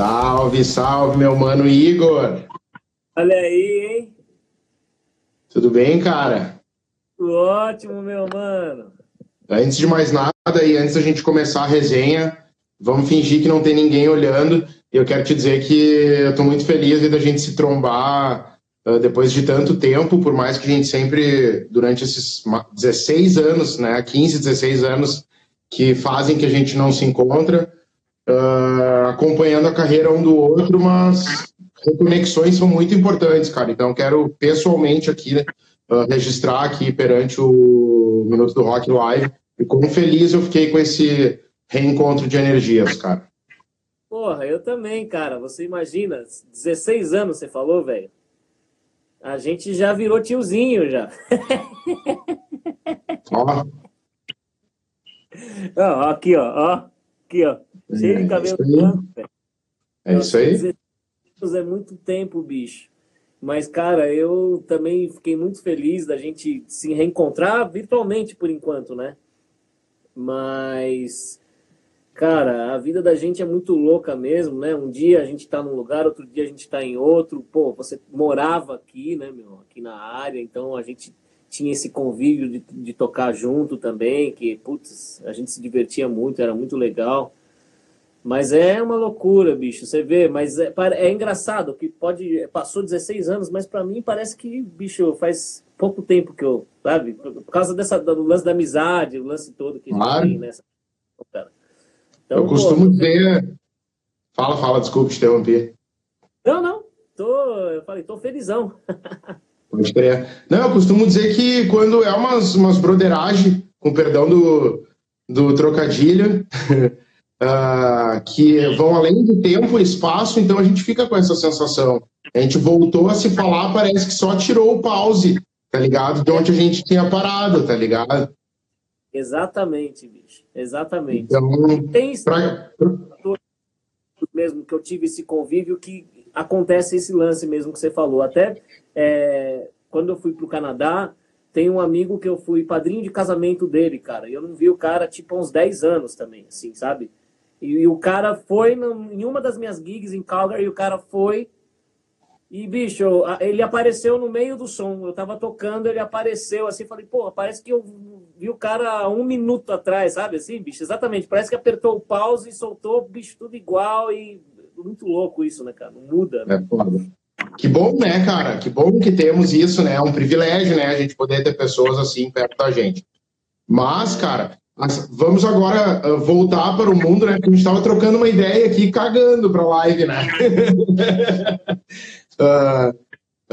Salve, salve, meu mano Igor. Olha aí, hein? Tudo bem, cara? Tudo ótimo, meu mano. Antes de mais nada, e antes da gente começar a resenha, vamos fingir que não tem ninguém olhando. Eu quero te dizer que eu tô muito feliz da gente se trombar uh, depois de tanto tempo, por mais que a gente sempre, durante esses 16 anos, né, 15, 16 anos, que fazem que a gente não se encontra, uh, acompanhando a carreira um do outro, mas reconexões são muito importantes, cara. Então, quero pessoalmente aqui uh, registrar aqui perante o Minuto do Rock Live e como feliz eu fiquei com esse reencontro de energias, cara. Porra, eu também, cara. Você imagina, 16 anos você falou, velho. A gente já virou tiozinho já. Ó. Ó, aqui, ó, ó. Aqui, ó. Cheio de é cabelo branco, velho. É isso aí? É muito tempo, bicho. Mas, cara, eu também fiquei muito feliz da gente se reencontrar virtualmente por enquanto, né? Mas, cara, a vida da gente é muito louca mesmo, né? Um dia a gente tá num lugar, outro dia a gente tá em outro. Pô, você morava aqui, né, meu? Aqui na área, então a gente tinha esse convívio de, de tocar junto também, que, putz, a gente se divertia muito, era muito legal. Mas é uma loucura, bicho. Você vê, mas é, é engraçado que pode. Passou 16 anos, mas para mim parece que, bicho, faz pouco tempo que eu. Sabe? Por causa dessa, do lance da amizade, o lance todo que gente tem nessa. Então, eu costumo pô, dizer. Fala, fala, desculpe te interromper. Não, não. Tô, eu falei, tô felizão. Não, eu costumo dizer que quando é umas, umas broderagem, com perdão do, do trocadilho. uh, que vão além do tempo e espaço, então a gente fica com essa sensação. A gente voltou a se falar, parece que só tirou o pause, tá ligado? De onde a gente tinha parado, tá ligado? Exatamente, bicho. Exatamente. Então, tem pra... mesmo que eu tive esse convívio que acontece esse lance mesmo que você falou. Até é, quando eu fui para o Canadá, tem um amigo que eu fui padrinho de casamento dele, cara. E eu não vi o cara tipo há uns 10 anos também, assim, sabe? E, e o cara foi em uma das minhas gigs em Calgary, e o cara foi. E, bicho, ele apareceu no meio do som. Eu tava tocando, ele apareceu assim. Falei, pô, parece que eu vi o cara um minuto atrás, sabe assim, bicho? Exatamente. Parece que apertou o pause e soltou, bicho, tudo igual. E muito louco isso, né, cara? Muda. Né? É foda. Que bom, né, cara? Que bom que temos isso, né? É um privilégio, né? A gente poder ter pessoas assim perto da gente. Mas, cara, mas vamos agora uh, voltar para o mundo, né? A gente estava trocando uma ideia aqui, cagando para a live, né? uh,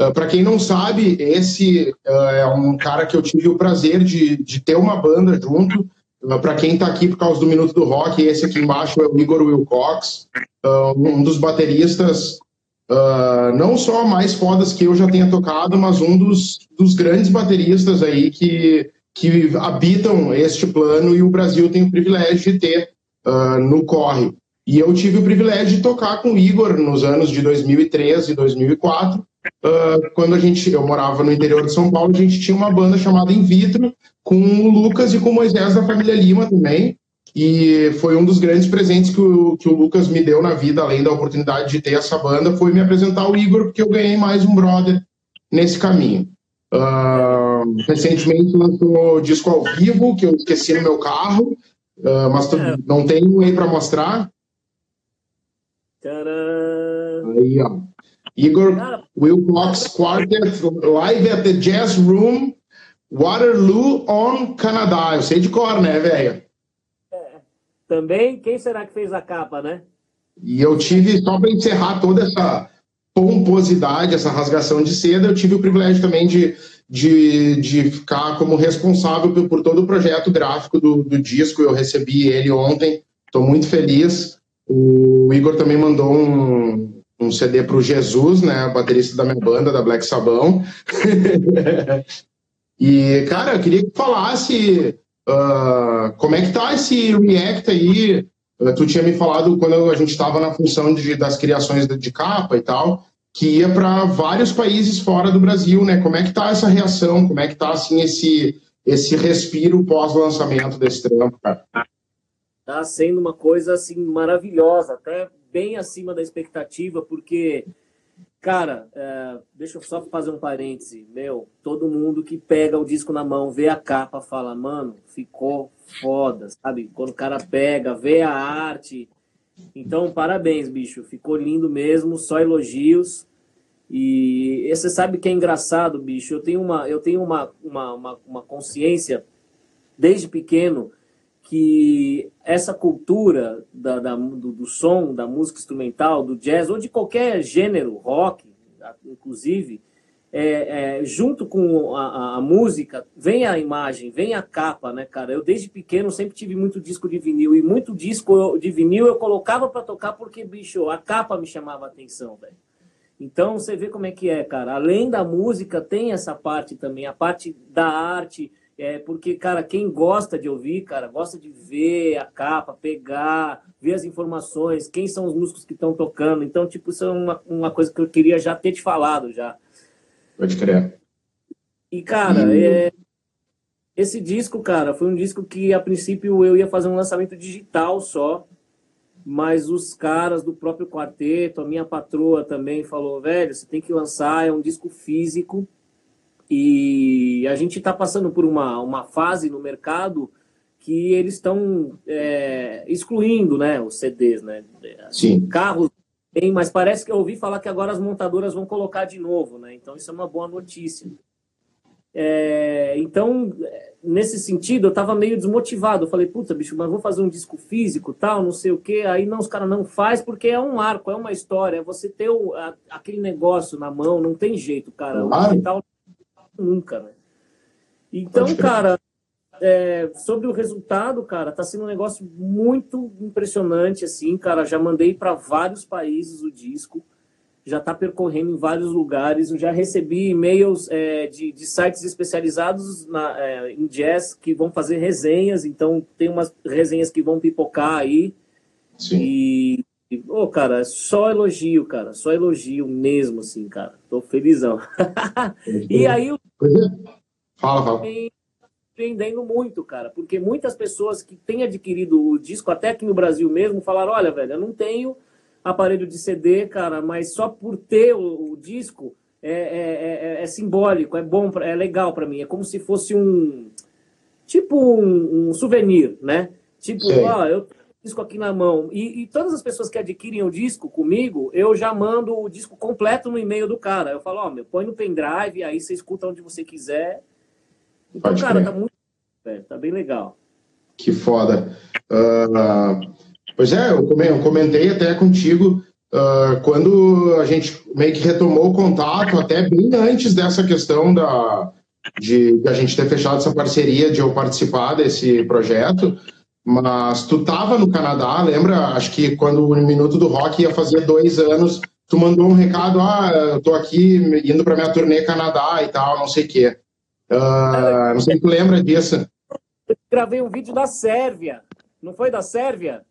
uh, para quem não sabe, esse é um cara que eu tive o prazer de, de ter uma banda junto. para quem está aqui por causa do Minuto do Rock, esse aqui embaixo é o Igor Wilcox, um dos bateristas Uh, não só mais fodas que eu já tenha tocado, mas um dos, dos grandes bateristas aí que que habitam este plano e o Brasil tem o privilégio de ter uh, no corre. E eu tive o privilégio de tocar com o Igor nos anos de 2013 e 2004, uh, ah, quando a gente, eu morava no interior de São Paulo, a gente tinha uma banda chamada In Vitro, com o Lucas e com o Moisés da família Lima também, e foi um dos grandes presentes que o, que o Lucas me deu na vida, além da oportunidade de ter essa banda, foi me apresentar o Igor, porque eu ganhei mais um brother nesse caminho. Uh, recentemente lançou disco ao vivo, que eu esqueci no meu carro, uh, mas é. não tem um aí para mostrar. Tcharam. Aí, ó. Igor Wilcox Quartet, live at the Jazz Room, Waterloo, on Canadá. Eu sei de cor, né, velho? É. Também, quem será que fez a capa, né? E eu tive, só para encerrar toda essa pomposidade, essa rasgação de seda, eu tive o privilégio também de, de, de ficar como responsável por, por todo o projeto gráfico do, do disco. Eu recebi ele ontem, estou muito feliz. O Igor também mandou um, um CD para o Jesus, né, baterista da minha banda, da Black Sabão. e, cara, eu queria que falasse uh, como é que tá esse React aí. Uh, tu tinha me falado quando a gente estava na função de, das criações de, de capa e tal, que ia para vários países fora do Brasil, né? Como é que tá essa reação? Como é que tá assim esse esse respiro pós-lançamento desse trampo, cara? Tá sendo uma coisa assim maravilhosa. Até bem acima da expectativa, porque, cara, é, deixa eu só fazer um parêntese. Meu, todo mundo que pega o disco na mão, vê a capa, fala, mano, ficou foda, sabe? Quando o cara pega, vê a arte. Então, parabéns, bicho. Ficou lindo mesmo, só elogios. E você sabe que é engraçado, bicho. Eu tenho uma, eu tenho uma, uma, uma, uma consciência desde pequeno que essa cultura da, da do, do, som, da música instrumental, do jazz, ou de qualquer gênero, rock, inclusive, é, é, junto com a, a, música, vem a imagem, vem a capa, né, cara? Eu desde pequeno sempre tive muito disco de vinil, e muito disco de vinil eu colocava para tocar porque, bicho, a capa me chamava a atenção, velho. Então você vê como é que é, cara. Além da música, tem essa parte também, a parte da arte, é, porque, cara, quem gosta de ouvir, cara, gosta de ver a capa, pegar, ver as informações, quem são os músicos que estão tocando. Então, tipo, isso é uma, uma coisa que eu queria já ter te falado já. Pode crer. E, cara, e... É, esse disco, cara, foi um disco que, a princípio, eu ia fazer um lançamento digital só, mas os caras do próprio quarteto, a minha patroa também falou, velho, você tem que lançar, é um disco físico, e a gente está passando por uma, uma fase no mercado que eles estão é, excluindo né, os CDs, né? Sim. Carros tem, mas parece que eu ouvi falar que agora as montadoras vão colocar de novo, né? Então isso é uma boa notícia. É, então, nesse sentido, eu estava meio desmotivado. Eu falei, puta, bicho, mas vou fazer um disco físico, tal, não sei o quê. Aí não, os caras não faz porque é um arco, é uma história. É você ter o, a, aquele negócio na mão, não tem jeito, cara. O digital nunca, né? Então, cara, é, sobre o resultado, cara, tá sendo um negócio muito impressionante, assim, cara. Já mandei para vários países o disco, já tá percorrendo em vários lugares. Eu já recebi e-mails é, de, de, sites especializados na, é, em jazz que vão fazer resenhas, então tem umas resenhas que vão pipocar aí. Sim. E, oh, cara, só elogio, cara. Só elogio mesmo, assim, cara. Tô felizão. e aí... Fala, fala. Surpreendendo muito, cara. Porque muitas pessoas que têm adquirido o disco, até aqui no Brasil mesmo, falaram, olha, velho, eu não tenho aparelho de CD, cara, mas só por ter o, o disco é, é, é, é, simbólico, é bom, é legal para mim. É como se fosse um... Tipo um, um souvenir, né? Tipo, ó, eu disco aqui na mão. E, e, todas as pessoas que adquirem o disco comigo, eu já mando o disco completo no e-mail do cara. Eu falo, ó, meu, põe no pendrive, aí você escuta onde você quiser. Então, Pode cara, tá muito. Tá bem legal. Que foda. Uh, pois é, eu comentei até contigo. Uh, quando a gente meio que retomou o contato, até bem antes dessa questão da, de, de a gente ter fechado essa parceria, de eu participar desse projeto, mas tu tava no Canadá, lembra? Acho que quando o Minuto do Rock ia fazer dois anos, tu mandou um recado, ah, eu tô aqui indo para minha turnê Canadá e tal, não sei o quê. Uh, não sei se tu lembra disso. Eu gravei um vídeo da Sérvia. Não foi da Sérvia?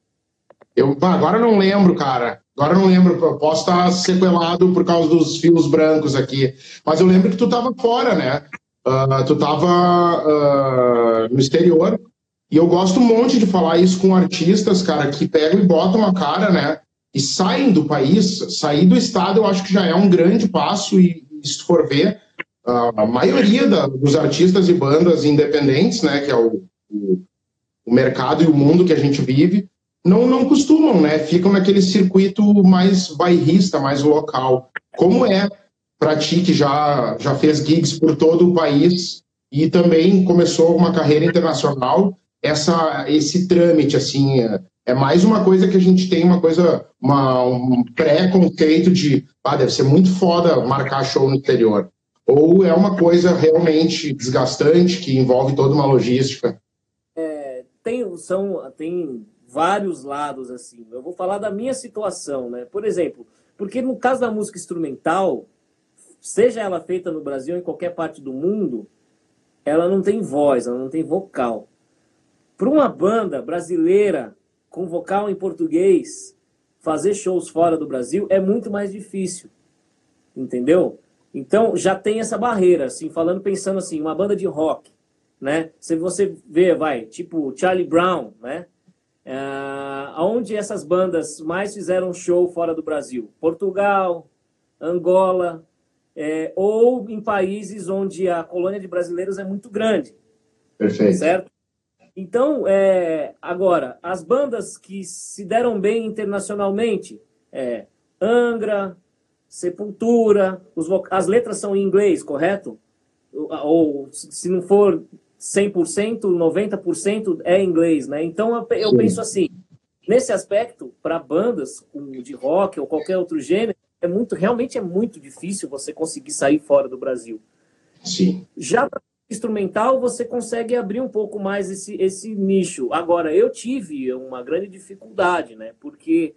Eu, agora não lembro, cara. Agora não lembro. Eu posso estar sequelado por causa dos fios brancos aqui. Mas eu lembro que tu tava fora, né? Uh, tu tava uh, no exterior e eu gosto um monte de falar isso com artistas, cara, que pegam e botam a cara, né? E saem do país, sair do estado, eu acho que já é um grande passo. E se for ver, a maioria da, dos artistas e bandas independentes, né, que é o, o, o, mercado e o mundo que a gente vive, não, não costumam, né? Ficam naquele circuito mais bairrista, mais local. Como é para ti que já, já fez gigs por todo o país e também começou uma carreira internacional? essa, esse trâmite, assim, é, é, mais uma coisa que a gente tem, uma coisa, uma, um pré-conceito de, ah, deve ser muito foda marcar show no exterior. Ou é uma coisa realmente desgastante, que envolve toda uma logística? É, tem, são, tem vários lados, assim. Eu vou falar da minha situação, né? Por exemplo, porque no caso da música instrumental, seja ela feita no Brasil ou em qualquer parte do mundo, ela não tem voz, ela não tem vocal. Para uma banda brasileira com vocal em português fazer shows fora do Brasil é muito mais difícil, entendeu? Então já tem essa barreira, assim, falando, pensando assim, uma banda de rock, né? Se você vê, vai, tipo Charlie Brown, né? Uh, onde essas bandas mais fizeram show fora do Brasil? Portugal, Angola, é, ou em países onde a colônia de brasileiros é muito grande. Perfeito. Certo? Então, é, agora, as bandas que se deram bem internacionalmente, é, Angra, Sepultura, as letras são em inglês, correto? Ou, se não for 100%, 90% é inglês, né? Então, eu, eu penso assim, nesse aspecto, para bandas de rock ou qualquer outro gênero, é muito, realmente é muito difícil você conseguir sair fora do Brasil. Sim. Já para instrumental, você consegue abrir um pouco mais esse, esse nicho. Agora, eu tive uma grande dificuldade, né? Porque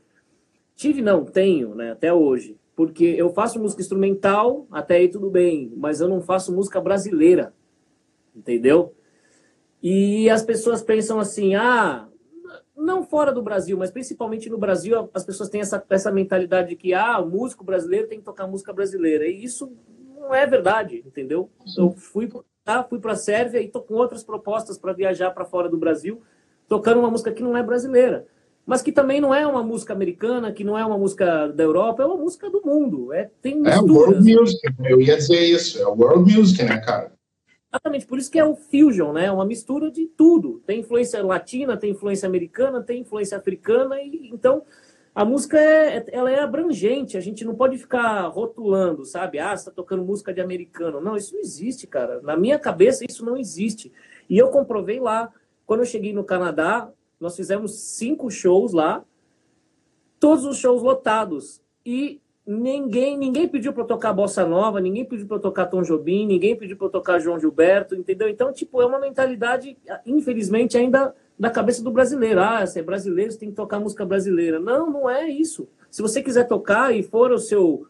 tive, não, tenho, né? Até hoje. Porque eu faço música instrumental, até aí tudo bem, mas eu não faço música brasileira. Entendeu? E as pessoas pensam assim, ah, não fora do Brasil, mas principalmente no Brasil, as pessoas têm essa, essa mentalidade de que ah, músico brasileiro tem que tocar música brasileira. E isso não é verdade, entendeu? Eu fui tá, fui para a Sérvia e tô com outras propostas para viajar para fora do Brasil, tocando uma música que não é brasileira, mas que também não é uma música americana, que não é uma música da Europa, é uma música do mundo. É, tem misturas. É world music, eu ia dizer isso, é world music, né, cara? Exatamente, por isso que é o fusion, né? É uma mistura de tudo. Tem influência latina, tem influência americana, tem influência africana, e então a música é, ela é abrangente, a gente não pode ficar rotulando, sabe? Ah, você tá tocando música de americano. Não, isso não existe, cara. Na minha cabeça, isso não existe. E eu comprovei lá, quando eu cheguei no Canadá, nós fizemos cinco shows lá, todos os shows lotados. E ninguém ninguém pediu para tocar bossa nova, ninguém pediu para tocar Tom Jobim, ninguém pediu para tocar João Gilberto, entendeu? Então, tipo, é uma mentalidade, infelizmente, ainda da cabeça do brasileiro. Ah, se é brasileiro, você tem que tocar música brasileira. Não, não é isso. Se você quiser tocar e for o seu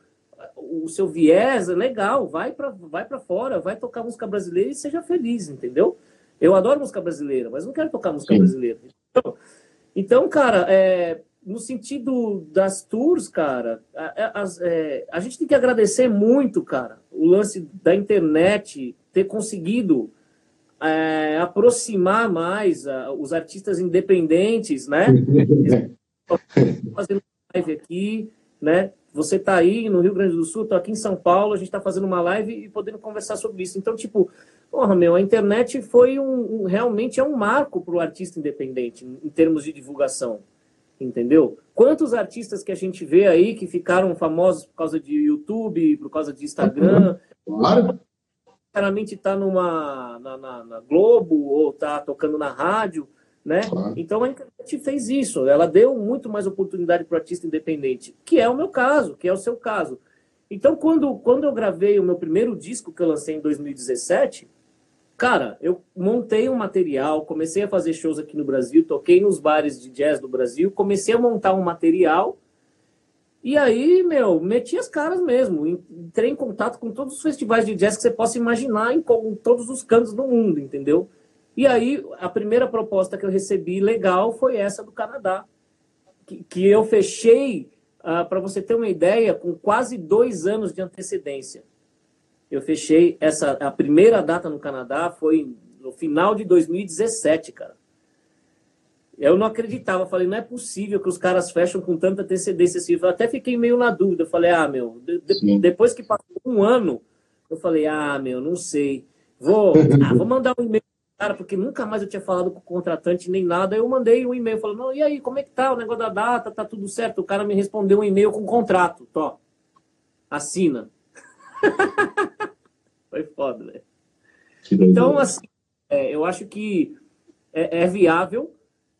o seu viés, é legal, vai para vai para fora, vai tocar música brasileira e seja feliz, entendeu? Eu adoro música brasileira, mas não quero tocar música Sim. brasileira. Então, cara, é, no sentido das tours, cara, a, a, é, a, gente tem que agradecer muito, cara, o lance da internet ter conseguido é, aproximar mais a, os artistas independentes, né? fazendo live aqui, né? Você está aí no Rio Grande do Sul, estou aqui em São Paulo, a gente está fazendo uma live e podendo conversar sobre isso. Então, tipo, porra, meu, a internet foi um, um realmente é um marco para o artista independente em, termos de divulgação entendeu? Quantos artistas que a gente vê aí que ficaram famosos por causa de YouTube, por causa de Instagram? Claro. Claramente está numa na, na, na, Globo ou está tocando na rádio, né? Claro. Então a internet fez isso. Ela deu muito mais oportunidade para o artista independente, que é o meu caso, que é o seu caso. Então quando quando eu gravei o meu primeiro disco que eu lancei em 2017 Cara, eu montei um material, comecei a fazer shows aqui no Brasil, toquei nos bares de jazz do Brasil, comecei a montar um material e aí, meu, meti as caras mesmo. Entrei em contato com todos os festivais de jazz que você possa imaginar em, todos os cantos do mundo, entendeu? E aí, a primeira proposta que eu recebi legal foi essa do Canadá, que, que eu fechei, uh, para você ter uma ideia, com quase dois anos de antecedência eu fechei essa a primeira data no Canadá foi no final de 2017, cara. Eu não acreditava, falei, não é possível que os caras fecham com tanta antecedência assim. Eu até fiquei meio na dúvida, falei, ah, meu, de, depois que passou um ano, eu falei, ah, meu, não sei. Vou, ah, vou mandar um e-mail cara, porque nunca mais eu tinha falado com o contratante nem nada. Eu mandei um e-mail falando, não, e aí, como é que tá o negócio da data? Tá tudo certo? O cara me respondeu um e-mail com contrato, tó. Assina. Foi foda, né? Então, assim, é, eu acho que é, é viável,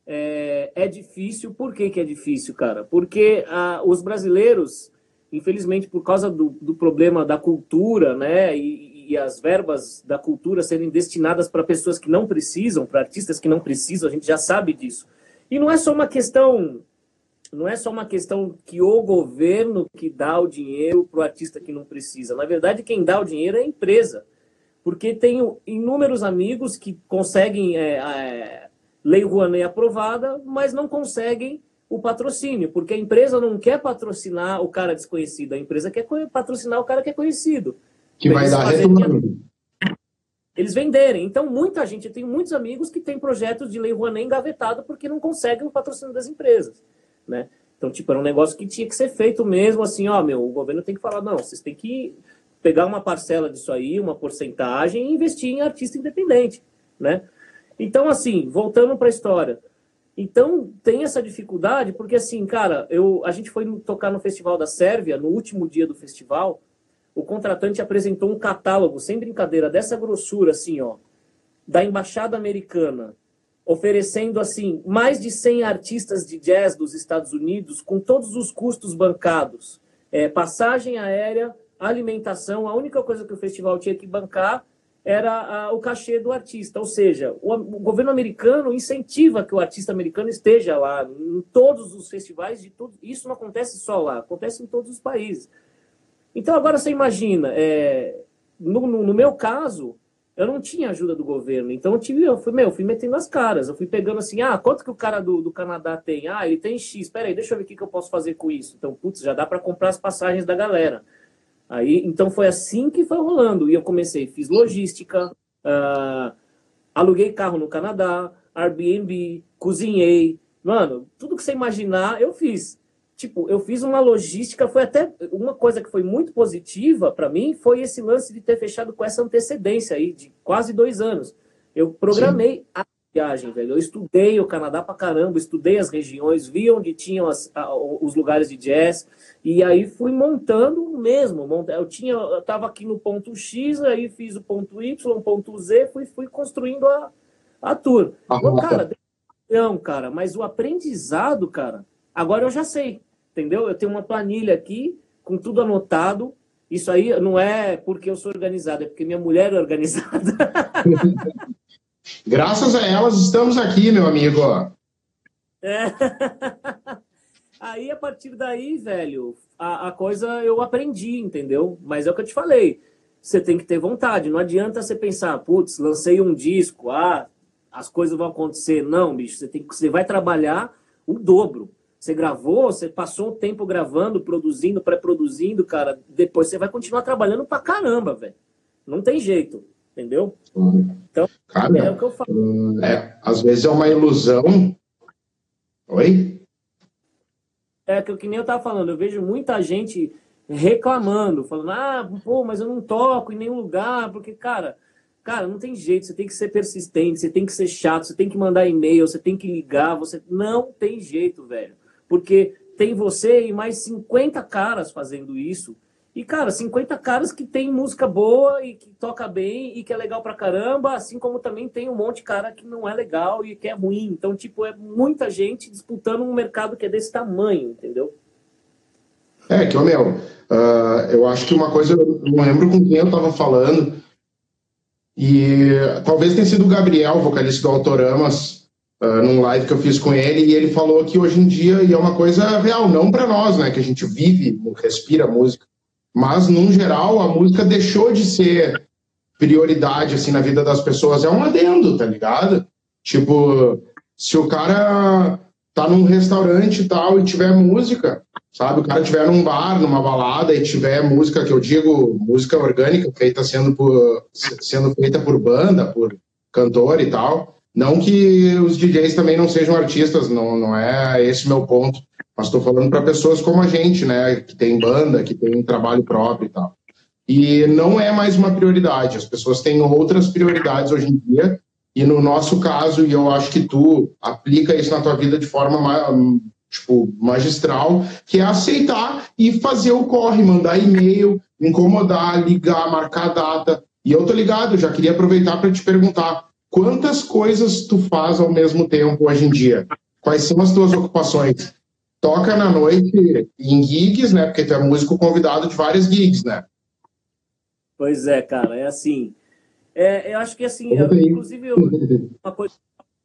é, é, difícil. Por que, que é difícil, cara? Porque ah, os brasileiros, infelizmente, por causa do, do problema da cultura, né, e, e, as verbas da cultura serem destinadas para pessoas que não precisam, para artistas que não precisam, a gente já sabe disso. E não é só uma questão não é só uma questão que o governo que dá o dinheiro para o artista que não precisa. Na verdade, quem dá o dinheiro é a empresa. Porque tenho inúmeros amigos que conseguem é, é, Lei Rouanet aprovada, mas não conseguem o patrocínio, porque a empresa não quer patrocinar o cara desconhecido, a empresa quer patrocinar o cara que é conhecido. Que vai dar retorno. eles venderem. Então, muita gente, eu tenho muitos amigos que têm projetos de Lei Rouanet engavetado porque não conseguem o patrocínio das empresas, né? Então, tipo, era um negócio que tinha que ser feito mesmo, assim, ó, meu, o governo tem que falar, não, vocês têm que pegar uma parcela disso aí, uma porcentagem e investir em artista independente, né? Então, assim, voltando para a história. Então, tem essa dificuldade, porque assim, cara, eu, a gente foi tocar no Festival da Sérvia, no último dia do festival, o contratante apresentou um catálogo, sem brincadeira, dessa grossura, assim, ó, da Embaixada Americana, oferecendo, assim, mais de 100 artistas de jazz dos Estados Unidos, com todos os custos bancados. É, passagem aérea, alimentação, a única coisa que o festival tinha que bancar era a, o cachê do artista. Ou seja, o, o, governo americano incentiva que o artista americano esteja lá em todos os festivais de tudo. Isso não acontece só lá, acontece em todos os países. Então, agora você imagina, é, no, no, no, meu caso, eu não tinha ajuda do governo. Então, eu, tive, eu fui, meu, fui metendo as caras. Eu fui pegando assim, ah, quanto que o cara do, do Canadá tem? Ah, ele tem X. Espera aí, deixa eu ver o que, que eu posso fazer com isso. Então, putz, já dá para comprar as passagens da galera. Aí, então, foi assim que foi rolando. E eu comecei, fiz logística, uh, aluguei carro no Canadá, Airbnb, cozinhei. Mano, tudo que você imaginar, eu fiz tipo, eu fiz uma logística, foi até uma coisa que foi muito positiva para mim, foi esse lance de ter fechado com essa antecedência aí, de quase dois anos. Eu programei Sim. a viagem, velho. Eu estudei o Canadá pra caramba, estudei as regiões, vi onde tinham as, a, os lugares de jazz, e aí fui montando mesmo. Eu tinha, eu tava aqui no ponto X, aí fiz o ponto Y, ponto Z, fui, fui construindo a, a tour. Ah, então, cara, não, cara, mas o aprendizado, cara, agora eu já sei entendeu? Eu tenho uma planilha aqui com tudo anotado. Isso aí não é porque eu sou organizado, é porque minha mulher é organizada. Graças a elas estamos aqui, meu amigo. É. Aí, a partir daí, velho, a, a coisa eu aprendi, entendeu? Mas é o que eu te falei. Você tem que ter vontade. Não adianta você pensar, putz, lancei um disco, ah, as coisas vão acontecer. Não, bicho, você, tem, você vai trabalhar o dobro. Você gravou, você passou um tempo gravando, produzindo, pré-produzindo, cara. Depois você vai continuar trabalhando pra caramba, velho. Não tem jeito, entendeu? Então, cara, é o que eu falo. É, às vezes é uma ilusão. Oi? É que, que nem eu tava falando, eu vejo muita gente reclamando, falando, ah, pô, mas eu não toco em nenhum lugar, porque, cara, Cara, não tem jeito, você tem que ser persistente, você tem que ser chato, você tem que mandar e-mail, você tem que ligar, você não tem jeito, velho porque tem você e mais 50 caras fazendo isso. E, cara, 50 caras que tem música boa e que toca bem e que é legal pra caramba, assim como também tem um monte de cara que não é legal e que é ruim. Então, tipo, é muita gente disputando um mercado que é desse tamanho, entendeu? É, que, ô meu, uh, eu acho que uma coisa, eu não lembro com quem eu tava falando, e talvez tenha sido o Gabriel, vocalista do Autoramas, uh, num live que eu fiz com ele, e ele falou que hoje em dia, e é uma coisa real, não para nós, né, que a gente vive, respira música, mas, num geral, a música deixou de ser prioridade, assim, na vida das pessoas. É um adendo, tá ligado? Tipo, se o cara tá num restaurante e tal e tiver música, sabe? O cara tiver num bar, numa balada e tiver música, que eu digo, música orgânica, feita sendo, por, sendo feita por banda, por cantor e tal, não que os DJs também não sejam artistas, não, não é esse meu ponto. Mas estou falando para pessoas como a gente, né? Que tem banda, que tem trabalho próprio e tal. E não é mais uma prioridade. As pessoas têm outras prioridades hoje em dia. E no nosso caso, e eu acho que tu aplica isso na tua vida de forma tipo, magistral, que é aceitar e fazer o corre, mandar e-mail, incomodar, ligar, marcar data. E eu tô ligado, já queria aproveitar para te perguntar Quantas coisas tu faz ao mesmo tempo hoje em dia? Quais são as tuas ocupações? Toca na noite em gigs, né? Porque tu é músico convidado de várias gigs, né? Pois é, cara, é assim. É, eu acho que assim, eu, inclusive, eu, uma coisa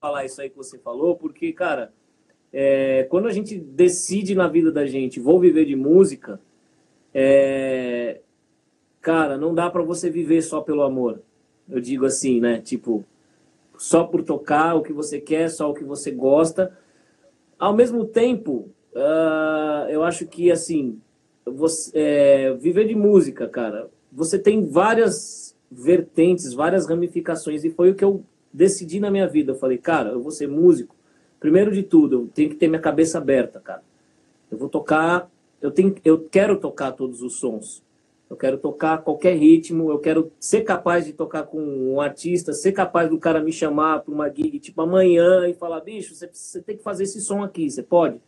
falar isso aí que você falou, porque, cara, é, quando a gente decide na vida da gente, vou viver de música, é, cara, não dá para você viver só pelo amor. Eu digo assim, né? Tipo, só por tocar o que você quer, só o que você gosta. Ao mesmo tempo, uh, eu acho que, assim, você, é, viver de música, cara, você tem várias, vertentes, várias ramificações, e foi o que eu decidi na minha vida. Eu falei, cara, eu vou ser músico. Primeiro de tudo, eu tenho que ter minha cabeça aberta, cara. Eu vou tocar, eu tenho, eu quero tocar todos os sons. Eu quero tocar qualquer ritmo, eu quero ser capaz de tocar com um artista, ser capaz do cara me chamar para uma gig tipo amanhã e falar, bicho, você, você tem que fazer esse som aqui, você pode?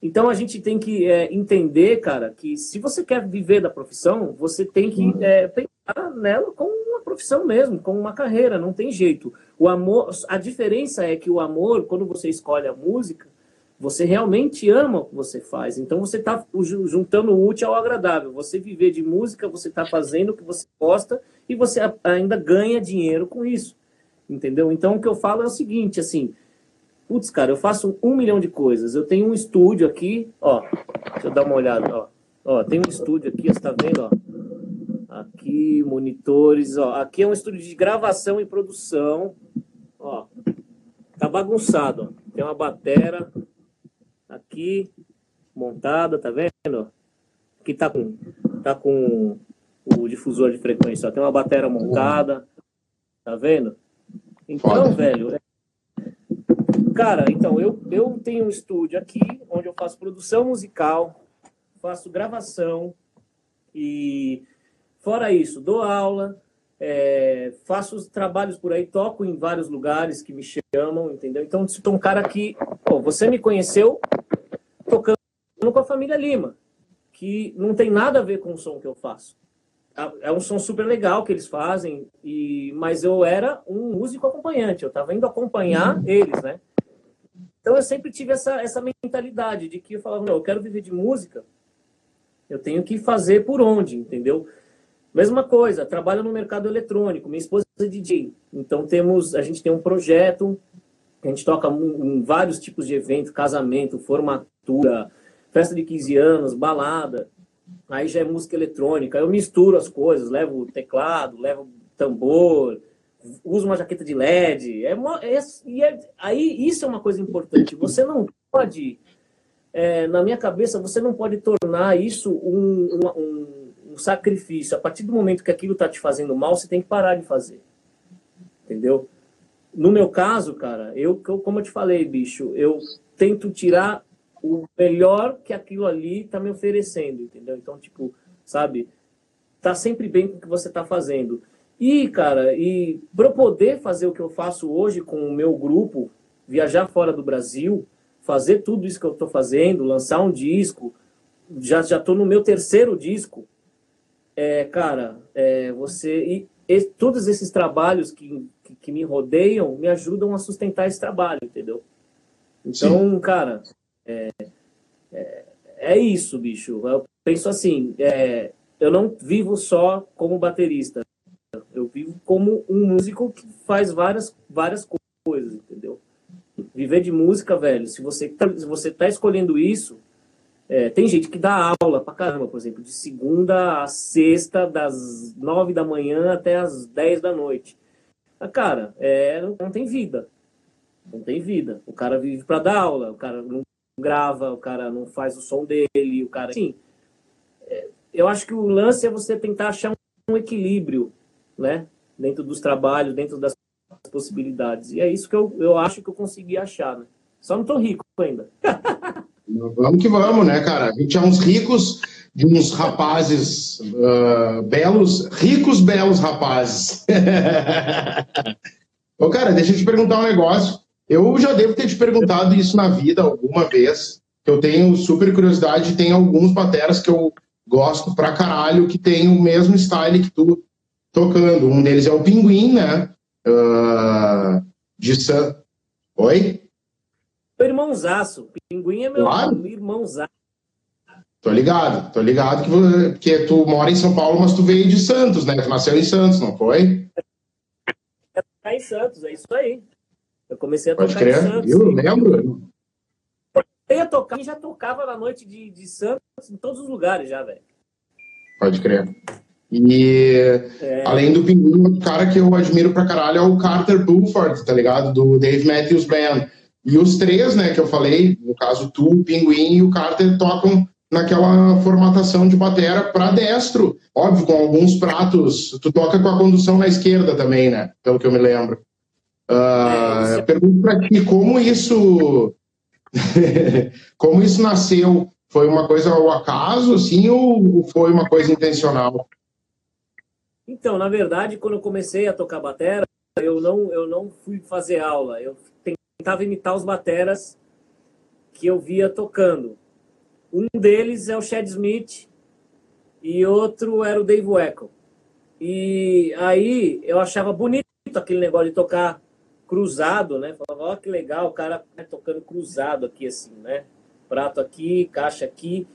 Então a gente tem que é, entender, cara, que se você quer viver da profissão, você tem que é, pensar nela como uma profissão mesmo, como uma carreira, não tem jeito. O amor, a diferença é que o amor, quando você escolhe a música, você realmente ama o que você faz. Então você está juntando o útil ao agradável. Você viver de música, você está fazendo o que você gosta e você ainda ganha dinheiro com isso. Entendeu? Então o que eu falo é o seguinte, assim, Putz, cara, eu faço um milhão de coisas. Eu tenho um estúdio aqui, ó. Deixa eu dar uma olhada, ó. Ó, tem um estúdio aqui, você tá vendo, ó. Aqui, monitores, ó. Aqui é um estúdio de gravação e produção. Ó. Tá bagunçado, ó. Tem uma batera aqui montada, tá vendo? Aqui tá com tá com o difusor de frequência, ó. Tem uma batera montada. Tá vendo? Então, velho, é Cara, então, eu, eu tenho um estúdio aqui, onde eu faço produção musical, faço gravação e, fora isso, dou aula, é, faço os trabalhos por aí, toco em vários lugares que me chamam, entendeu? Então, sou um cara que, pô, você me conheceu com a família Lima, que não tem nada a ver com o som que eu faço. É um som super legal que eles fazem, e mas eu era um músico acompanhante, eu estava indo acompanhar uhum. eles, né? Então eu sempre tive essa, essa mentalidade de que eu falava, não, eu quero viver de música, eu tenho que fazer por onde, entendeu? Mesma coisa, trabalho no mercado eletrônico, minha esposa é DJ, então temos, a gente tem um projeto, a gente toca em vários tipos de eventos, casamento, formatura, festa de 15 anos, balada, aí já é música eletrônica, eu misturo as coisas, levo teclado, levo tambor, usa uma jaqueta de LED. É, é, é, aí isso é uma coisa importante. Você não pode, é, na minha cabeça, você não pode tornar isso um, um, um sacrifício. A partir do momento que aquilo está te fazendo mal, você tem que parar de fazer. Entendeu? No meu caso, cara, eu, como eu te falei, bicho, eu tento tirar o melhor que aquilo ali está me oferecendo, entendeu? Então, tipo, sabe, tá sempre bem com o que você está fazendo. E, cara, e para poder fazer o que eu faço hoje com o meu grupo, viajar fora do Brasil, fazer tudo isso que eu estou fazendo, lançar um disco, já já estou no meu terceiro disco, é, cara, é, você e, e, todos esses trabalhos que, que, que, me rodeiam me ajudam a sustentar esse trabalho, entendeu? Então, Sim. cara, é, é, é, isso, bicho. Eu penso assim, é, eu não vivo só como baterista. Eu vivo como um músico que faz várias, várias coisas, entendeu? Viver de música, velho, se você tá, se você tá escolhendo isso, é, tem gente que dá aula pra caramba, por exemplo, de segunda a sexta, das nove da manhã até as dez da noite. Mas, cara, é, não tem vida. Não tem vida. O cara vive para dar aula, o cara não grava, o cara não faz o som dele, o cara. Sim. É, eu acho que o lance é você tentar achar um equilíbrio né? Dentro dos trabalhos, dentro das possibilidades. E é isso que eu, eu acho que eu consegui achar, né? Só não tô rico ainda. vamos que vamos, né, cara? A gente é uns ricos de uns rapazes uh, belos, ricos, belos rapazes. Ô, cara, deixa eu te perguntar um negócio. Eu já devo ter te perguntado isso na vida alguma vez. Eu tenho super curiosidade. Tem alguns bateras que eu gosto pra caralho que tem o mesmo style que tu tocando. Um deles é o Pinguim, né? Uh, de San... Oi? Meu irmãozaço. Pinguim é meu claro. irmãozaço. Tô ligado, tô ligado que, que tu mora em São Paulo, mas tu veio de Santos, né? Tu nasceu em Santos, não foi? É em Santos, é isso aí. Eu comecei a Pode tocar crer. em Santos. Eu lembro. Eu ia tocar, já tocava na noite de, de Santos em todos os lugares já, velho. Pode crer. E é. além do Pinguim, o cara que eu admiro pra caralho é o Carter Buford, tá ligado? Do Dave Matthews Band. E os três, né, que eu falei, no caso tu, o Pinguim e o Carter, tocam naquela formatação de batera para destro. Óbvio, com alguns pratos. Tu toca com a condução na esquerda também, né? Pelo que eu me lembro. Uh, é, pergunto para ti como isso como isso nasceu? Foi uma coisa ao acaso assim ou foi uma coisa intencional? Então na verdade quando eu comecei a tocar batera eu não eu não fui fazer aula. Eu tentava imitar os bateras que eu via tocando. Um deles é o Chad Smith e outro era o Dave Weckl e aí eu achava bonito aquele negócio de tocar cruzado, né? Falava, ó, oh, que legal, o cara tá tocando cruzado aqui, assim, né? Prato aqui, caixa aqui.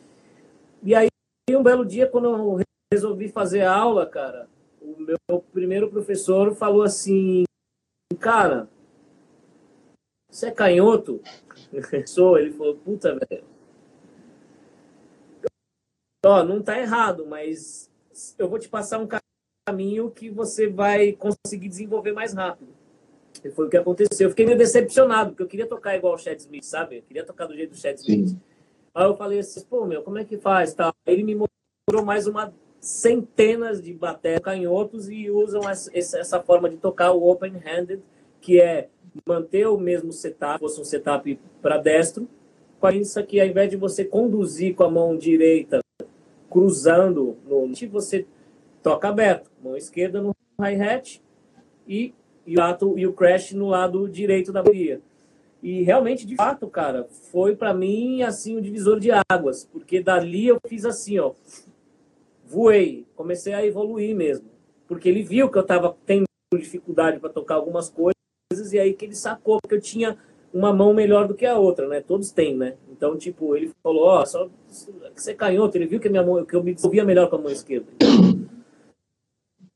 E aí, um belo dia, quando eu resolvi fazer aula, cara, o meu primeiro professor falou assim, cara, você é canhoto? Sou. Ele falou, puta, velho. Ó, não tá errado, mas eu vou te passar um caminho que você vai conseguir desenvolver mais rápido. E foi o que aconteceu. Eu fiquei meio decepcionado, porque eu queria tocar igual o Chad Smith, sabe? Eu queria tocar do jeito do Chad Smith. Sim. Aí eu falei assim, pô, meu, como é que faz? Tá? Aí ele me mostrou mais uma centenas de baterias canhotos e usam essa forma de tocar o open-handed, que é manter o mesmo setup, fosse um setup para destro, com isso aqui, ao invés de você conduzir com a mão direita cruzando no você toca aberto, mão esquerda no hi-hat e e o, ato, e o crash no lado direito da bateria. E realmente, de fato, cara, foi para mim assim o um divisor de águas, porque dali eu fiz assim, ó, voei, comecei a evoluir mesmo, porque ele viu que eu tava tendo dificuldade para tocar algumas coisas e aí que ele sacou que eu tinha uma mão melhor do que a outra, né? Todos têm, né? Então, tipo, ele falou, ó, oh, só você é canhoto, ele viu que minha mão, que eu me desenvolvia melhor com a mão esquerda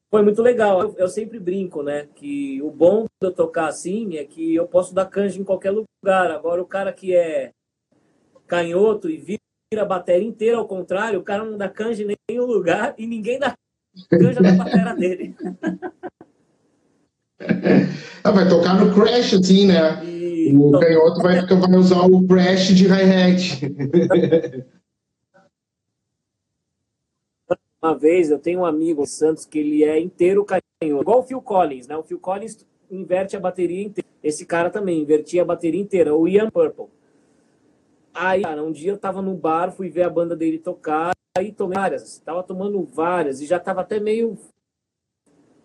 foi muito legal. Eu, eu, sempre brinco, né? Que o bom de eu tocar assim é que eu posso dar canja em qualquer lugar. Agora, o cara que é canhoto e vira a bateria inteira ao contrário, o cara não dá canja em nenhum lugar e ninguém dá canja na bateria dele. Ah, vai tocar no crash, assim, né? E... O canhoto vai, vai usar o crash de hi-hat. Uma vez eu tenho um amigo Santos que ele é inteiro canhoto, igual o Phil Collins, né? O Phil Collins inverte a bateria inteira. Esse cara também invertia a bateria inteira, o Ian Purple. Aí, cara, um dia eu tava no bar, fui ver a banda dele tocar, aí tomei várias, tava tomando várias e já tava até meio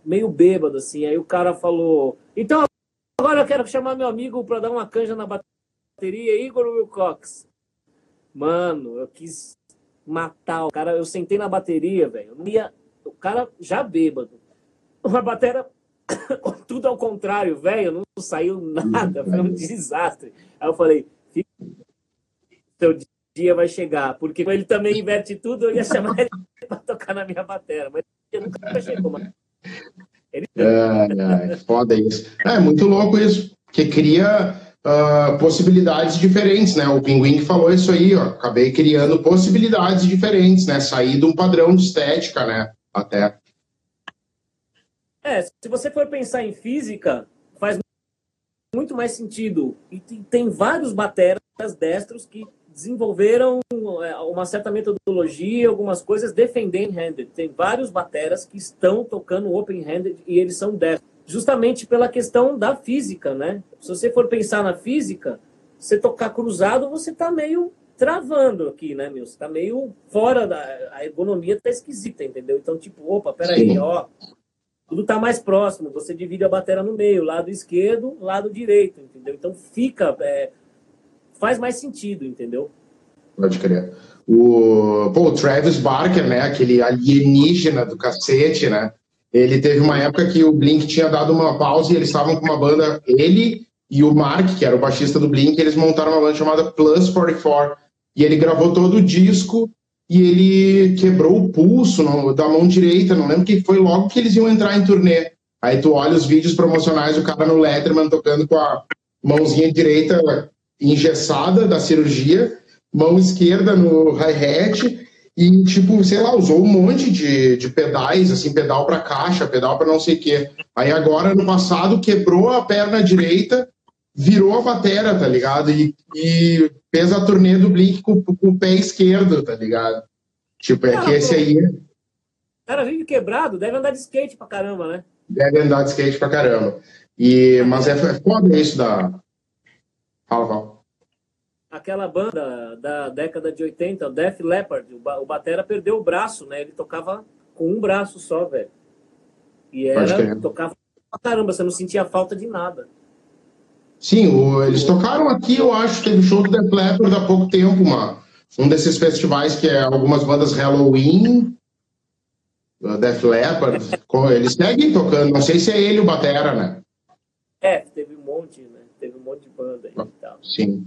meio bêbado assim. Aí o cara falou: "Então, agora eu quero chamar meu amigo para dar uma canja na bateria, Igor Wilcox". Mano, eu quis matar o cara. Eu sentei na bateria, velho. O cara já bêbado. Uma bateria tudo ao contrário, velho. Não saiu nada. Foi um desastre. Aí eu falei, seu dia vai chegar. Porque ele também inverte tudo, eu ia chamar ele para tocar na minha bateria. Mas ele nunca chegou, mano. Ele... É, é, foda isso. É muito louco isso. Que cria uh, possibilidades diferentes, né? O Pinguim que falou isso aí, ó. Acabei criando possibilidades diferentes, né? Sair de um padrão de estética, né? Até. É, se você for pensar em física, faz muito mais sentido. E tem vários bateras destros que desenvolveram é, uma certa metodologia, algumas coisas defendendo handed. Tem vários bateras que estão tocando open-handed e eles são destros justamente pela questão da física, né? Se você for pensar na física, você tocar cruzado, você está meio travando aqui, né, meu? Você tá meio fora da... A ergonomia tá esquisita, entendeu? Então, tipo, opa, peraí, ó... Tudo tá mais próximo, você divide a bateria no meio, lado esquerdo, lado direito, entendeu? Então, fica... É... faz mais sentido, entendeu? Pode crer. O, pô, o Travis Barker, né? Aquele alienígena do cacete, né? Ele teve uma época que o Blink tinha dado uma pausa e eles estavam com uma banda, ele e o Mark, que era o baixista do Blink, eles montaram uma banda chamada Plus 44. E ele gravou todo o disco e ele quebrou o pulso da mão direita, não lembro que foi logo que eles iam entrar em turnê. Aí tu olha os vídeos promocionais, o cara no Letterman tocando com a mãozinha direita engessada da cirurgia, mão esquerda no hi-hat e, tipo, sei lá, usou um monte de, de pedais, assim, pedal para caixa, pedal para não sei o quê. Aí agora, no passado, quebrou a perna direita virou a batera, tá ligado? E, e fez a turnê do Blink com, com, o pé esquerdo, tá ligado? Tipo, é que esse aí. O cara vive quebrado, deve andar de skate pra caramba, né? Deve andar de skate pra caramba. E, mas é, é foda isso da. Fala, fala. Aquela banda da década de 80, o Def Leppard, o Batera perdeu o braço, né? Ele tocava com um braço só, velho. E era, tocava pra caramba, você não sentia falta de nada. Sim, o, eles tocaram aqui, eu acho, teve show do The Leppard há pouco tempo, uma, um desses festivais que é algumas bandas Halloween, Def Leppard, eles seguem tocando, não sei se é ele o Batera, né? É, teve um monte, né? Teve um monte de banda aí e tal. Sim.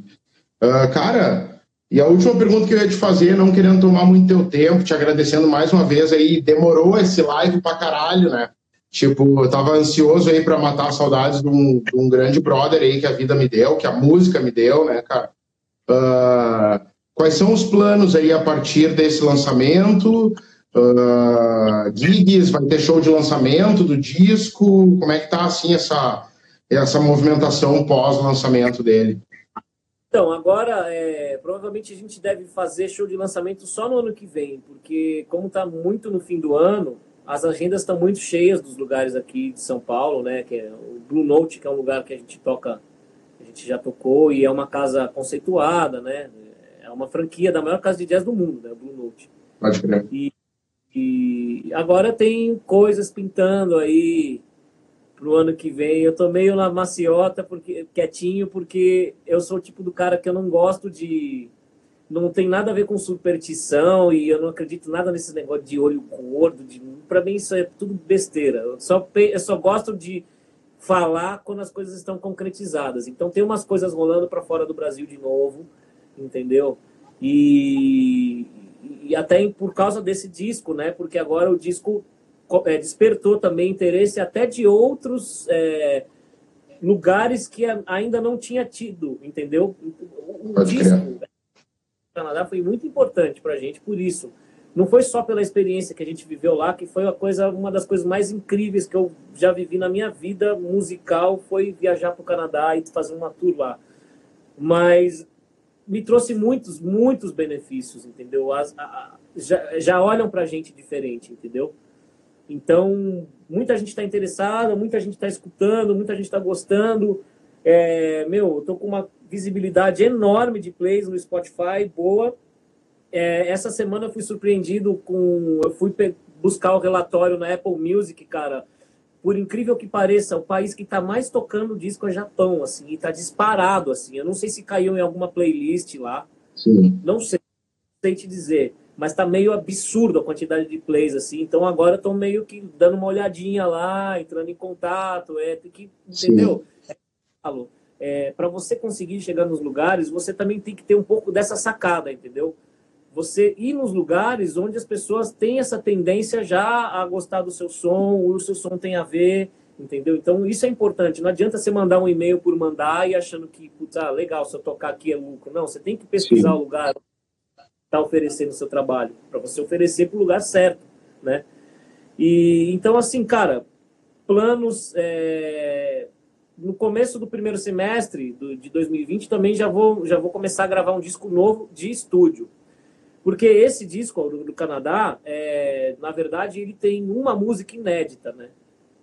Uh, cara, e a última pergunta que eu ia te fazer, não querendo tomar muito teu tempo, te agradecendo mais uma vez aí, demorou esse live pra caralho, né? Tipo, eu tava ansioso aí para matar saudades de um, de um, grande brother aí que a vida me deu, que a música me deu, né, cara? Uh, quais são os planos aí a partir desse lançamento? Uh, gigs, vai ter show de lançamento do disco? Como é que tá, assim, essa, essa movimentação pós-lançamento dele? Então, agora, é, provavelmente a gente deve fazer show de lançamento só no ano que vem, porque como tá muito no fim do ano, as agendas estão muito cheias dos lugares aqui de São Paulo, né? Que é o Blue Note, que é um lugar que a gente toca, a gente já tocou e é uma casa conceituada, né? É uma franquia da maior casa de jazz do mundo, né? O Blue Note. Pode crer. E, e agora tem coisas pintando aí pro ano que vem. Eu tô meio na maciota, porque, quietinho, porque eu sou o tipo do cara que eu não gosto de não tem nada a ver com superstição e eu não acredito nada nesse negócio de olho gordo. De... Para mim, isso é tudo besteira. Eu só, eu só gosto de falar quando as coisas estão concretizadas. Então, tem umas coisas rolando para fora do Brasil de novo, entendeu? E, e até por causa desse disco, né? Porque agora o disco despertou também interesse até de outros. É, lugares que ainda não tinha tido, entendeu? O, disco, Canadá foi muito importante para a gente por isso. Não foi só pela experiência que a gente viveu lá, que foi uma coisa, uma das coisas mais incríveis que eu já vivi na minha vida musical, foi viajar para o Canadá e fazer uma tour lá. Mas me trouxe muitos, muitos benefícios, entendeu? As, a, a, já, já olham para a gente diferente, entendeu? Então, muita gente está interessada, muita gente está escutando, muita gente está gostando. É, meu, eu tô com uma visibilidade enorme de plays no Spotify, boa. É, essa semana eu fui surpreendido com. Eu fui buscar o relatório na Apple Music, cara. Por incrível que pareça, o país que está mais tocando disco é Japão, assim, e está disparado, assim. Eu não sei se caiu em alguma playlist lá. Sim. Não sei, não sei te dizer. Mas está meio absurdo a quantidade de plays, assim. Então agora estou meio que dando uma olhadinha lá, entrando em contato, é, tem que, entendeu? Sim é, para você conseguir chegar nos lugares, você também tem que ter um pouco dessa sacada, entendeu? Você ir nos lugares onde as pessoas têm essa tendência já a gostar do seu som, o seu som tem a ver, entendeu? Então isso é importante. Não adianta você mandar um e-mail por mandar e achando que, putz, ah, legal, se eu tocar aqui é lucro. Não, você tem que pesquisar Sim. o lugar está oferecendo seu trabalho, para você oferecer para o lugar certo, né? E então, assim, cara, planos. É no começo do primeiro semestre do, de 2020 também já vou, já vou começar a gravar um disco novo de estúdio. Porque esse disco do, do Canadá, é, na verdade, ele tem uma música inédita, né?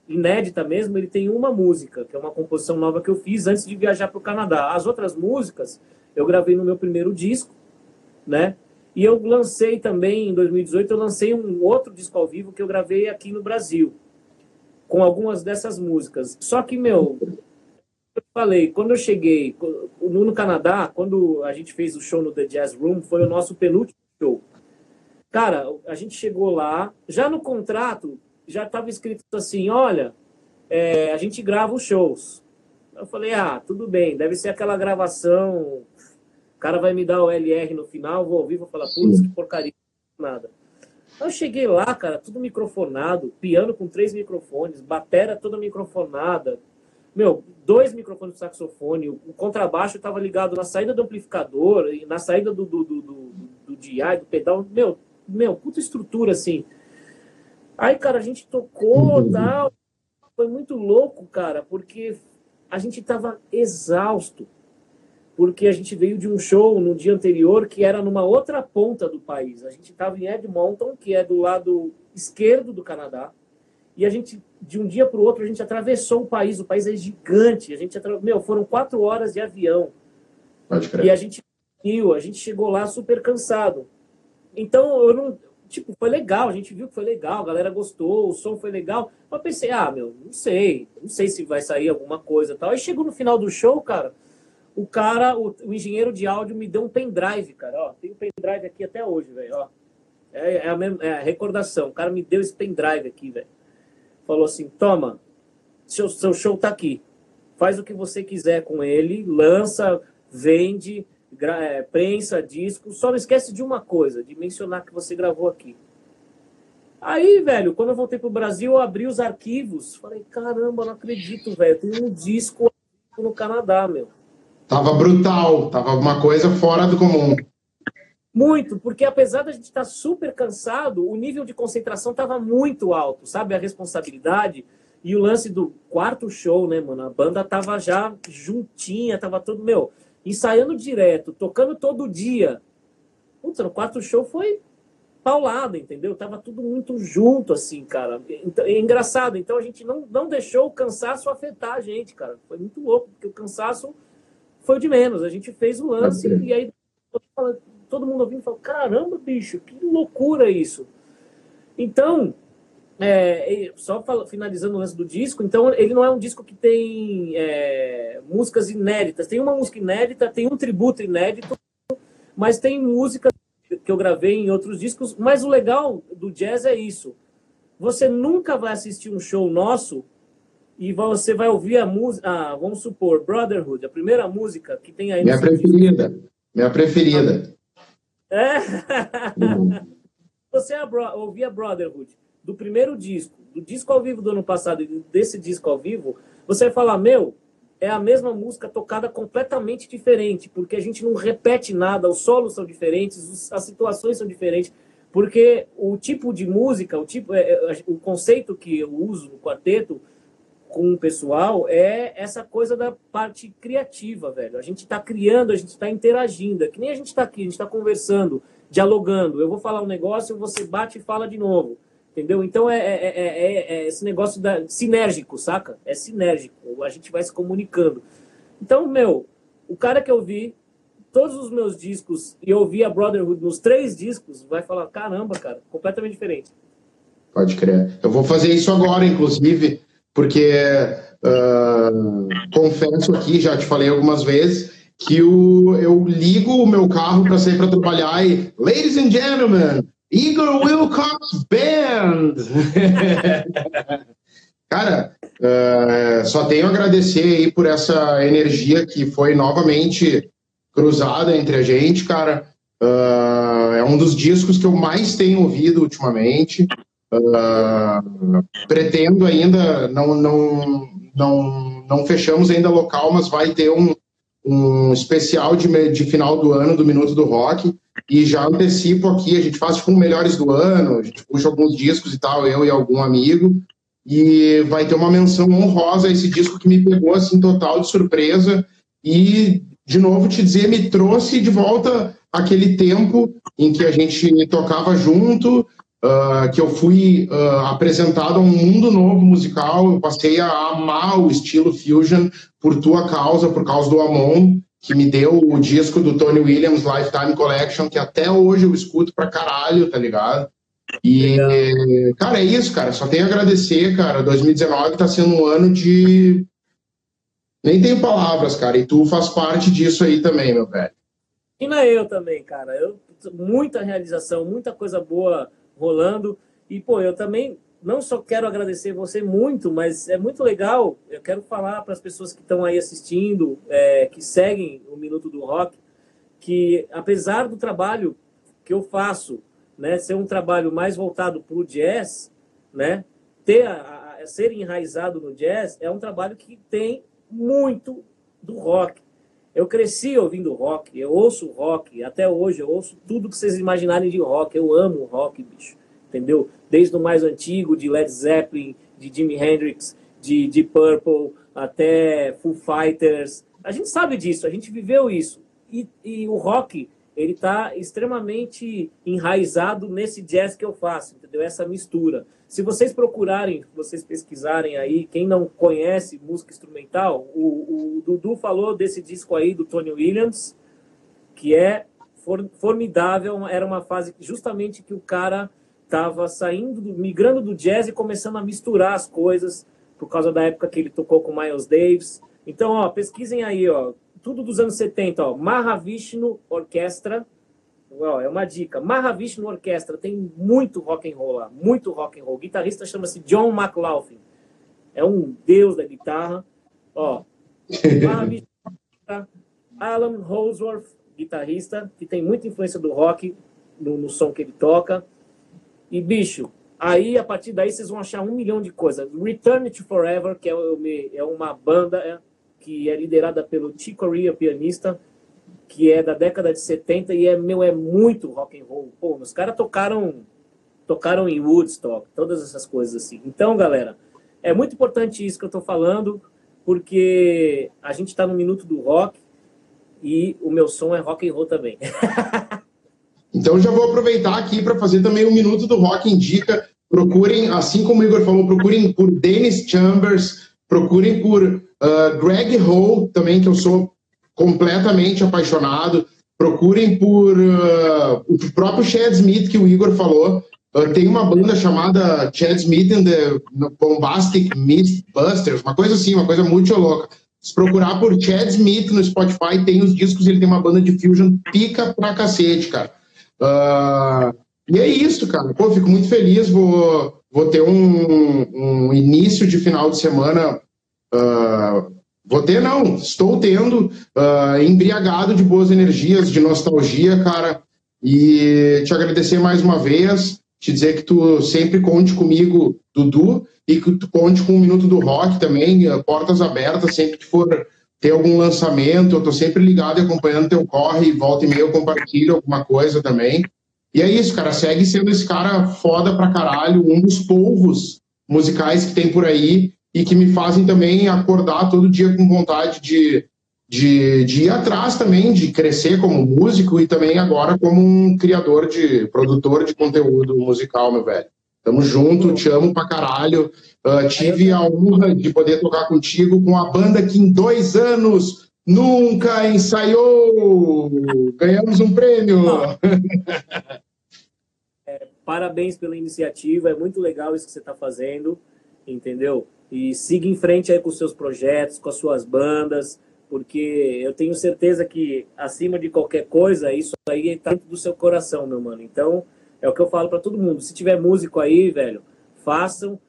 Inédita mesmo, ele tem uma música, que é uma composição nova que eu fiz antes de viajar para o Canadá. As outras músicas eu gravei no meu primeiro disco, né? E eu lancei também, em 2018, eu lancei um outro disco ao vivo que eu gravei aqui no Brasil, com algumas dessas músicas. Só que, meu, eu falei, quando eu cheguei no Canadá, quando a gente fez o show no The Jazz Room, foi o nosso penúltimo show. Cara, a gente chegou lá, já no contrato, já estava escrito assim: olha, é, a gente grava os shows. Eu falei: ah, tudo bem, deve ser aquela gravação. O cara vai me dar o LR no final, vou ouvir, vou falar: putz, que porcaria, nada. Eu cheguei lá, cara, tudo microfonado, piano com três microfones, batera toda microfonada. Meu, dois microfones de saxofone, o contrabaixo estava ligado na saída do amplificador, e na saída do, do, do, do, do DI, do pedal. Meu, meu, puta estrutura assim. Aí, cara, a gente tocou tal. Foi muito louco, cara, porque a gente estava exausto, porque a gente veio de um show no dia anterior que era numa outra ponta do país. A gente estava em Edmonton, que é do lado esquerdo do Canadá, e a gente, de um dia para o outro, a gente atravessou o país. O país é gigante. A gente atra... Meu, foram quatro horas de avião. E a gente a gente chegou lá super cansado. Então, eu não. Tipo, foi legal, a gente viu que foi legal, a galera gostou, o som foi legal. Mas pensei, ah, meu, não sei, não sei se vai sair alguma coisa tal. Aí chegou no final do show, cara, o cara, o, o engenheiro de áudio me deu um pendrive, cara, ó. Tem um pendrive aqui até hoje, velho, ó. É, é, a mesma, é a recordação. O cara me deu esse pendrive aqui, velho. Falou assim: toma, seu, seu show tá aqui. Faz o que você quiser com ele, lança, vende, é, prensa, disco, só não esquece de uma coisa, de mencionar que você gravou aqui. Aí, velho, quando eu voltei pro Brasil, eu abri os arquivos, falei, caramba, não acredito, velho, tem um disco no Canadá, meu. Tava brutal, tava uma coisa fora do comum. Muito, porque apesar da gente estar super cansado, o nível de concentração tava muito alto, sabe? A responsabilidade e o lance do quarto show, né, mano? A banda tava já juntinha, tava todo, meu, ensaiando direto, tocando todo dia. Putz, no quarto show foi paulada, entendeu? Tava tudo muito junto, assim, cara. Então, é engraçado. Então a gente não, não deixou o cansaço afetar a gente, cara. Foi muito louco, porque o cansaço foi de menos. A gente fez o lance e aí todo mundo ouvindo falou: caramba, bicho, que loucura isso. Então, é, só finalizando o lance do disco, então ele não é um disco que tem é, músicas inéditas. Tem uma música inédita, tem um tributo inédito, mas tem músicas que eu gravei em outros discos. Mas o legal do jazz é isso. Você nunca vai assistir um show nosso e você vai ouvir a música, ah, vamos supor, Brotherhood, a primeira música que tem aí. Minha preferida. Minha preferida. É? Uhum. Você ouvir a Brotherhood do primeiro disco, do disco ao vivo do ano passado e desse disco ao vivo, você vai falar, meu, é a mesma música tocada completamente diferente, porque a gente não repete nada, os solos são diferentes, as situações são diferentes, porque o tipo de música, o tipo, é, é, o conceito que eu uso no quarteto com o pessoal é essa coisa da parte criativa, velho. A gente está criando, a gente está interagindo, é que nem a gente está aqui, a gente está conversando, dialogando. Eu vou falar um negócio, você bate e fala de novo. Entendeu? Então é, é, é, é, esse negócio da, sinérgico, saca? É sinérgico. A gente vai se comunicando. Então, meu, o cara que eu vi todos os meus discos e eu vi a Brotherhood nos três discos, vai falar: caramba, cara, completamente diferente. Pode crer. Eu vou fazer isso agora, inclusive, porque uh, confesso aqui, já te falei algumas vezes, que o, eu ligo o meu carro para sair para trabalhar e, ladies and gentlemen, Igor Wilcox Band! Cara, uh, só tenho a agradecer aí por essa energia que foi novamente cruzada entre a gente, cara. Uh, é um dos discos que eu mais tenho ouvido ultimamente. Uh, pretendo ainda, não, não, não, não fechamos ainda local, mas vai ter um, um especial de, de final do ano do Minuto do Rock. E já antecipo aqui, a gente faz tipo melhores do ano, a gente puxa alguns discos e tal, eu e algum amigo, e vai ter uma menção honrosa a esse disco que me pegou assim total de surpresa e de novo te dizer, me trouxe de volta aquele tempo em que a gente tocava junto, uh, que eu fui uh, apresentado a um mundo novo musical, eu passei a amar o estilo fusion por tua causa, por causa do Amon, que me deu o disco do Tony Williams Lifetime Collection, que até hoje eu escuto pra caralho, tá ligado? E, cara, é isso, cara. Só tenho a agradecer, cara. 2019 tá sendo um ano de. Nem tenho palavras, cara. E tu faz parte disso aí também, meu velho. E não é eu também, cara. Eu, muita realização, muita coisa boa rolando. E, pô, eu também não só quero agradecer você muito, mas é muito legal. Eu quero falar para as pessoas que estão aí assistindo, é, que seguem o Minuto do Rock, que apesar do trabalho que eu faço, né, ser um trabalho mais voltado para o jazz, né, ter a, a, ser enraizado no jazz, é um trabalho que tem muito do rock. Eu cresci ouvindo rock, eu ouço rock, até hoje eu ouço tudo que vocês imaginarem de rock. Eu amo rock, bicho entendeu? Desde o mais antigo, de Led Zeppelin, de Jimi Hendrix, de, de Purple, até Foo Fighters. A gente sabe disso, a gente viveu isso. E, e o rock, ele está extremamente enraizado nesse jazz que eu faço, entendeu? Essa mistura. Se vocês procurarem, vocês pesquisarem aí, quem não conhece música instrumental, o, o Dudu falou desse disco aí do Tony Williams, que é formidável. Era uma fase justamente que o cara estava saindo, migrando do jazz e começando a misturar as coisas por causa da época que ele tocou com Miles Davis. Então, ó, pesquisem aí, ó, tudo dos anos 70, ó, Mahavishnu Orquestra, ó, é uma dica. Mahavishnu Orquestra tem muito rock and roll lá, muito rock and roll. O guitarrista chama-se John McLaughlin. É um deus da guitarra. Ó, Mahavishnu Alan Holsworth, guitarrista, que tem muita influência do rock no, no som que ele toca. E, bicho, aí a partir daí vocês vão achar um milhão de coisas. Return to Forever, que é, é uma banda é, que é liderada pelo Chick Corea, pianista, que é da década de 70 e é meu é muito rock and roll. Pô, os caras tocaram tocaram em Woodstock, todas essas coisas assim. Então, galera, é muito importante isso que eu estou falando, porque a gente está no minuto do rock e o meu som é rock and roll também. então já vou aproveitar aqui para fazer também um minuto do rock indica. Procurem, assim como o Igor falou, procurem por Dennis Chambers, procurem por uh, Greg Hall também, que eu sou completamente apaixonado. Procurem por uh, o próprio Chad Smith, que o Igor falou. Uh, tem uma banda chamada Chad Smith and the Bombastic Mythbusters, uma coisa assim, uma coisa muito louca. Se procurar por Chad Smith no Spotify, tem os discos, ele tem uma banda de fusion pica pra cacete, cara. Uh, e é isso, cara. Pô, fico muito feliz, vou, vou ter um, um início de final de semana uh, Vou ter, não, estou tendo, uh, embriagado de boas energias, de nostalgia, cara, e te agradecer mais uma vez, te dizer que tu sempre conte comigo, Dudu, e que tu conte com o Minuto do Rock também, uh, portas abertas, sempre que for ter algum lançamento, eu tô sempre ligado e acompanhando teu corre, e volta e meia eu compartilho alguma coisa também. E é isso, cara, segue sendo esse cara foda pra caralho, um dos povos musicais que tem por aí, e que me fazem também acordar todo dia com vontade de, de, de ir atrás também, de crescer como músico e também agora como um criador de, produtor de conteúdo musical, meu velho. Tamo junto, te amo pra caralho. Uh, tive a honra de poder tocar contigo com a banda que em dois anos nunca ensaiou. Ganhamos um prêmio. É, parabéns pela iniciativa, é muito legal isso que você está fazendo, entendeu? E siga em frente aí com os seus projetos, com as suas bandas, porque eu tenho certeza que acima de qualquer coisa, isso aí está dentro do seu coração, meu mano. Então, é o que eu falo para todo mundo. Se tiver músico aí, velho, façam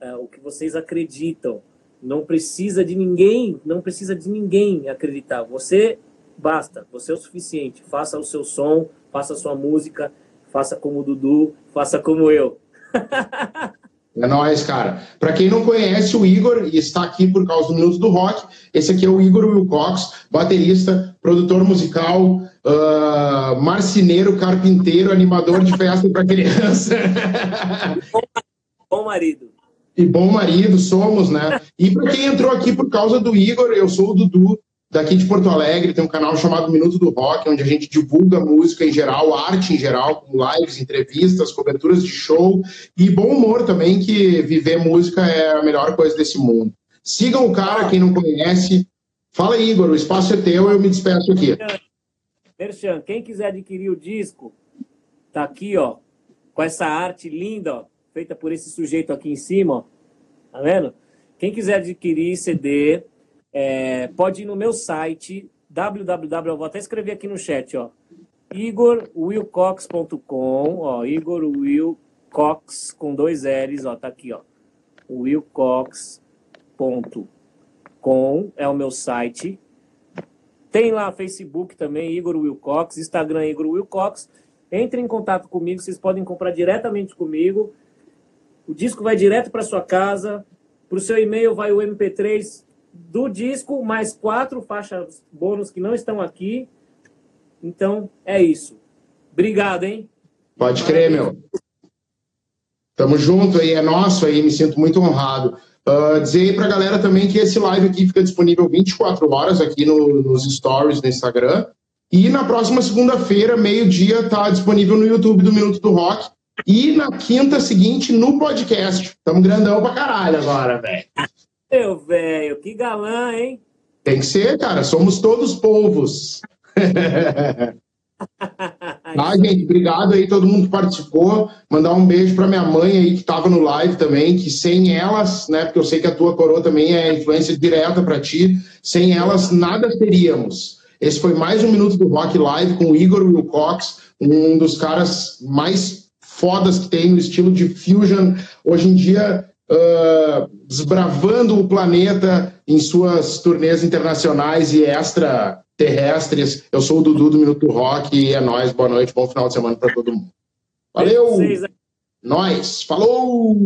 é, o que vocês acreditam. Não precisa de ninguém, não precisa de ninguém acreditar. Você basta, você é o suficiente. Faça o seu som, faça a sua música, faça como o Dudu, faça como eu. É nóis, cara. Para quem não conhece o Igor e está aqui por causa do Minutos do Rock, esse aqui é o Igor Wilcox, baterista, produtor musical, uh, marceneiro, carpinteiro, animador de festa para criança. Bom marido. E bom marido, somos, né? E para quem entrou aqui por causa do Igor, eu sou o Dudu, daqui de Porto Alegre, tem um canal chamado Minuto do Rock, onde a gente divulga música em geral, arte em geral, com lives, entrevistas, coberturas de show e bom humor também, que viver música é a melhor coisa desse mundo. Sigam o cara, quem não conhece. Fala aí, Igor, o espaço é teu, eu me despeço aqui. Merchan, quem quiser adquirir o disco, tá aqui, ó, com essa arte linda, ó, feita por esse sujeito aqui em cima, ó. Tá vendo? Quem quiser adquirir CD, é, pode ir no meu site, www, vou até escrever aqui no chat, ó, igorwilcox.com, ó, Igor com dois L's, ó, tá aqui, ó, willcox.com é o meu site. Tem lá Facebook também, Igor Wilcox, Instagram Igor Wilcox. Entre em contato comigo, vocês podem comprar diretamente comigo. O disco vai direto para sua casa. Para o seu e-mail vai o MP3 do disco, mais quatro faixas bônus que não estão aqui. Então, é isso. Obrigado, hein? Pode crer, meu. Tamo junto aí, é nosso aí, me sinto muito honrado. Uh, dizer aí pra galera também que esse live aqui fica disponível 24 horas aqui no, nos stories do Instagram. E na próxima segunda-feira, meio-dia, tá disponível no YouTube do Minuto do Rock. E na quinta seguinte, no podcast. Tamo grandão pra caralho agora, velho. Meu velho, que galã, hein? Tem que ser, cara. Somos todos povos. Tá, gente, obrigado aí todo mundo que participou. Mandar um beijo para minha mãe aí que estava no live também, que sem elas, né, porque eu sei que a tua coroa também é influência direta para ti, sem elas nada teríamos. Esse foi mais um minuto do Rock Live com o Igor Wilcox, um dos caras mais fodas que tem no estilo de fusion hoje em dia, uh, desbravando o planeta em suas turnês internacionais e extra terrestres. Eu sou o Dudu do Minuto Rock e é nóis. Boa noite, bom final de semana para todo mundo. Valeu! Nós, falou!